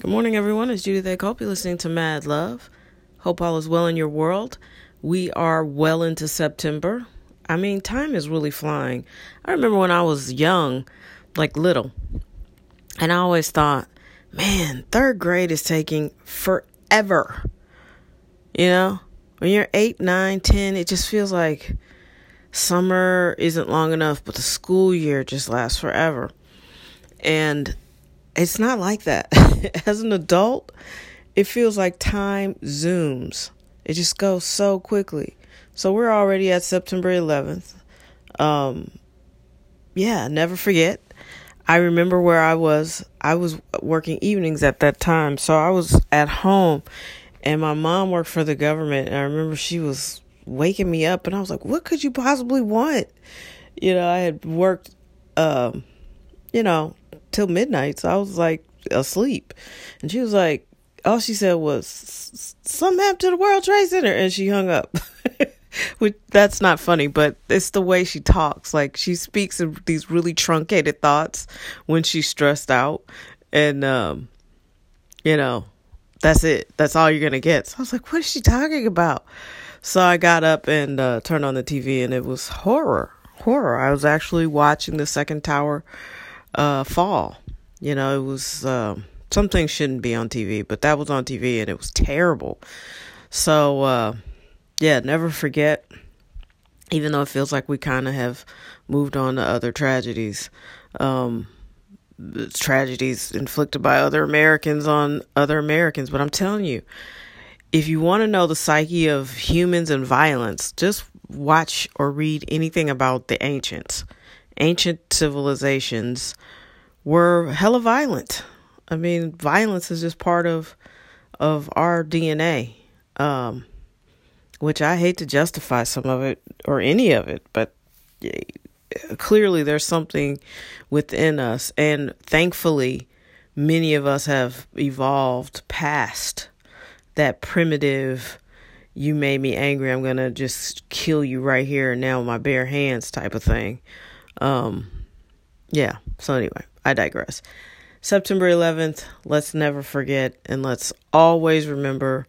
Good morning, everyone. It's Judy They Hope you're listening to Mad Love. Hope all is well in your world. We are well into September. I mean, time is really flying. I remember when I was young, like little, and I always thought, man, third grade is taking forever. You know, when you're eight, nine, ten, it just feels like summer isn't long enough, but the school year just lasts forever. And it's not like that. As an adult, it feels like time zooms. It just goes so quickly. So we're already at September 11th. Um, yeah, never forget. I remember where I was. I was working evenings at that time. So I was at home and my mom worked for the government. And I remember she was waking me up and I was like, what could you possibly want? You know, I had worked, um, you know, till midnight. So I was like asleep. And she was like, all she said was, something happened to the World Trade Center. And she hung up. Which that's not funny, but it's the way she talks. Like she speaks these really truncated thoughts when she's stressed out. And, um, you know, that's it. That's all you're going to get. So I was like, what is she talking about? So I got up and uh, turned on the TV and it was horror. Horror. I was actually watching the second tower uh, fall. You know, it was um, some things shouldn't be on TV, but that was on TV and it was terrible. So uh, yeah, never forget. Even though it feels like we kind of have moved on to other tragedies, um, tragedies inflicted by other Americans on other Americans. But I'm telling you, if you want to know the psyche of humans and violence, just watch or read anything about the ancients ancient civilizations were hella violent. I mean, violence is just part of of our DNA. Um, which I hate to justify some of it or any of it, but clearly there's something within us, and thankfully, many of us have evolved past that primitive. You made me angry. I'm gonna just kill you right here and now with my bare hands type of thing. Um, yeah. So anyway, I digress. September 11th, let's never forget and let's always remember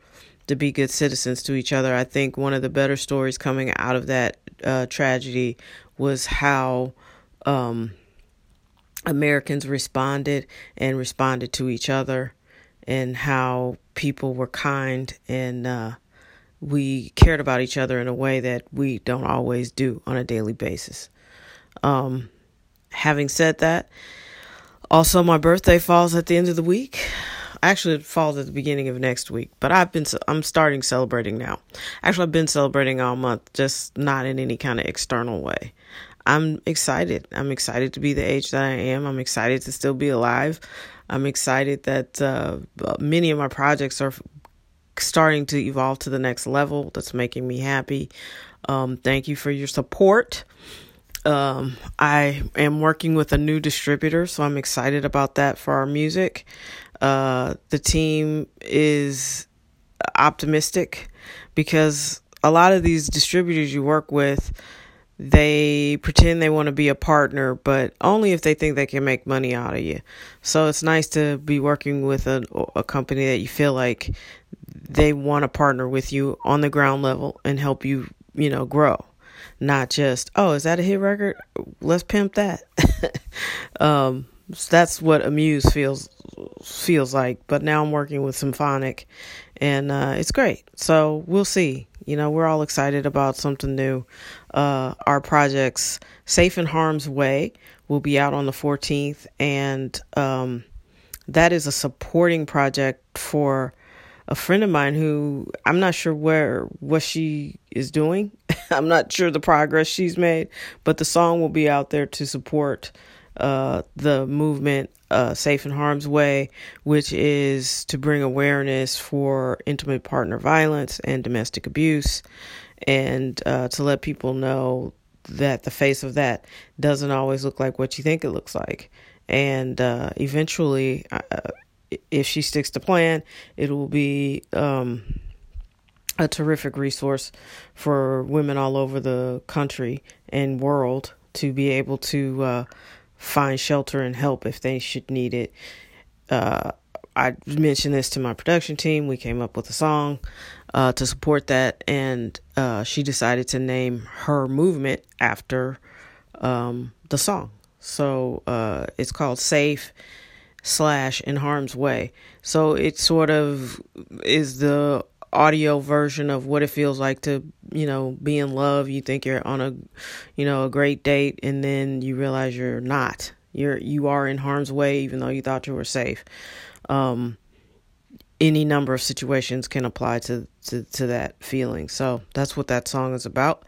to be good citizens to each other. I think one of the better stories coming out of that uh, tragedy was how um, Americans responded and responded to each other, and how people were kind and uh, we cared about each other in a way that we don't always do on a daily basis. Um, having said that, also my birthday falls at the end of the week. Actually, it falls at the beginning of next week, but I've been I'm starting celebrating now. Actually, I've been celebrating all month, just not in any kind of external way. I'm excited. I'm excited to be the age that I am. I'm excited to still be alive. I'm excited that uh, many of my projects are starting to evolve to the next level. That's making me happy. Um, thank you for your support. Um, I am working with a new distributor, so I'm excited about that for our music. Uh, the team is optimistic because a lot of these distributors you work with, they pretend they want to be a partner, but only if they think they can make money out of you. So it's nice to be working with a, a company that you feel like they want to partner with you on the ground level and help you, you know, grow not just oh is that a hit record? Let's pimp that. Um so that's what amuse feels feels like. But now i'm working with symphonic and uh it's great. So we'll see. You know we're all excited about something new. Uh our projects safe in harm's way will be out on the 14th and um that is a supporting project for a friend of mine who I'm not sure where what she is doing. I'm not sure the progress she's made, but the song will be out there to support uh, the movement uh, Safe in Harm's Way, which is to bring awareness for intimate partner violence and domestic abuse, and uh, to let people know that the face of that doesn't always look like what you think it looks like. And uh, eventually, uh, if she sticks to plan, it will be um, a terrific resource for women all over the country and world to be able to uh, find shelter and help if they should need it. Uh, I mentioned this to my production team. We came up with a song uh, to support that, and uh, she decided to name her movement after um, the song. So uh, it's called Safe slash In Harm's Way. So it sort of is the audio version of what it feels like to you know be in love. You think you're on a you know a great date and then you realize you're not. You're you are in harm's way even though you thought you were safe. Um any number of situations can apply to to, to that feeling. So that's what that song is about.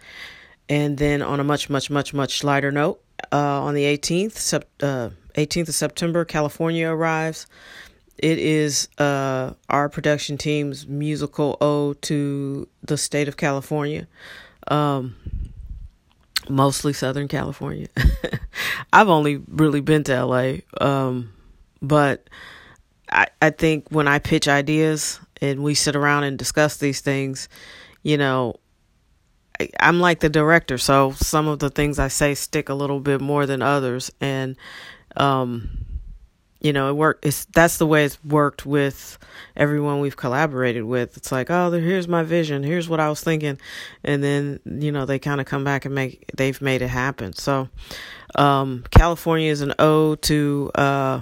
And then on a much much much much lighter note uh on the 18th sep- uh 18th of september california arrives it is uh, our production team's musical ode to the state of California, um, mostly Southern California. I've only really been to LA, um, but I, I think when I pitch ideas and we sit around and discuss these things, you know, I, I'm like the director, so some of the things I say stick a little bit more than others, and um, you know, it worked. It's that's the way it's worked with everyone we've collaborated with. It's like, oh, here's my vision. Here's what I was thinking, and then you know they kind of come back and make they've made it happen. So, um, California is an ode to uh,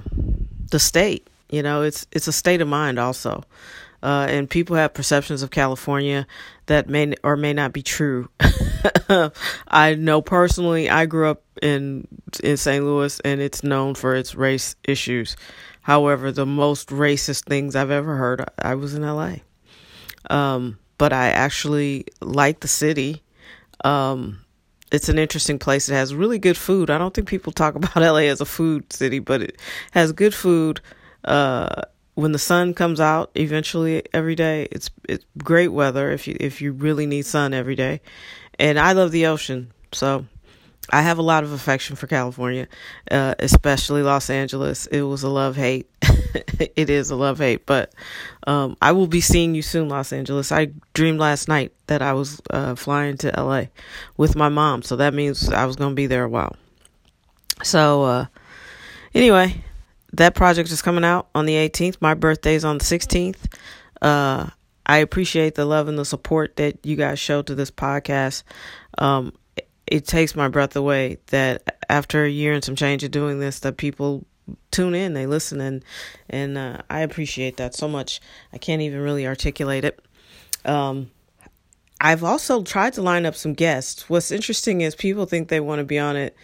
the state. You know, it's it's a state of mind also. Uh, and people have perceptions of California that may or may not be true. I know personally, I grew up in in St. Louis, and it's known for its race issues. However, the most racist things I've ever heard, I was in LA. Um, but I actually like the city. Um, it's an interesting place. It has really good food. I don't think people talk about LA as a food city, but it has good food. Uh, when the sun comes out eventually every day, it's it's great weather if you if you really need sun every day. And I love the ocean, so I have a lot of affection for California, uh, especially Los Angeles. It was a love hate. it is a love hate, but um, I will be seeing you soon, Los Angeles. I dreamed last night that I was uh, flying to LA with my mom, so that means I was going to be there a while. So, uh, anyway, that project is coming out on the 18th. My birthday is on the 16th. Uh, I appreciate the love and the support that you guys show to this podcast. Um, it, it takes my breath away that after a year and some change of doing this, that people tune in, they listen, and and uh, I appreciate that so much. I can't even really articulate it. Um, I've also tried to line up some guests. What's interesting is people think they want to be on it,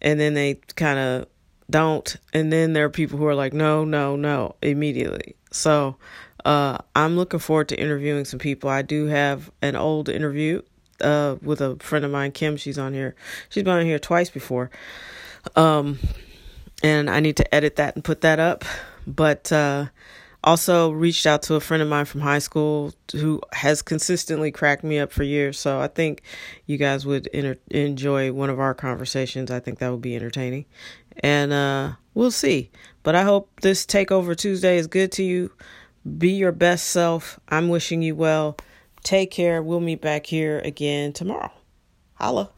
and then they kind of don't. And then there are people who are like, no, no, no, immediately. So uh, I'm looking forward to interviewing some people. I do have an old interview uh, with a friend of mine, Kim. She's on here. She's been on here twice before. Um, and I need to edit that and put that up. But uh, also reached out to a friend of mine from high school who has consistently cracked me up for years. So I think you guys would enjoy one of our conversations. I think that would be entertaining. And uh, we'll see. But I hope this Takeover Tuesday is good to you. Be your best self. I'm wishing you well. Take care. We'll meet back here again tomorrow. Holla.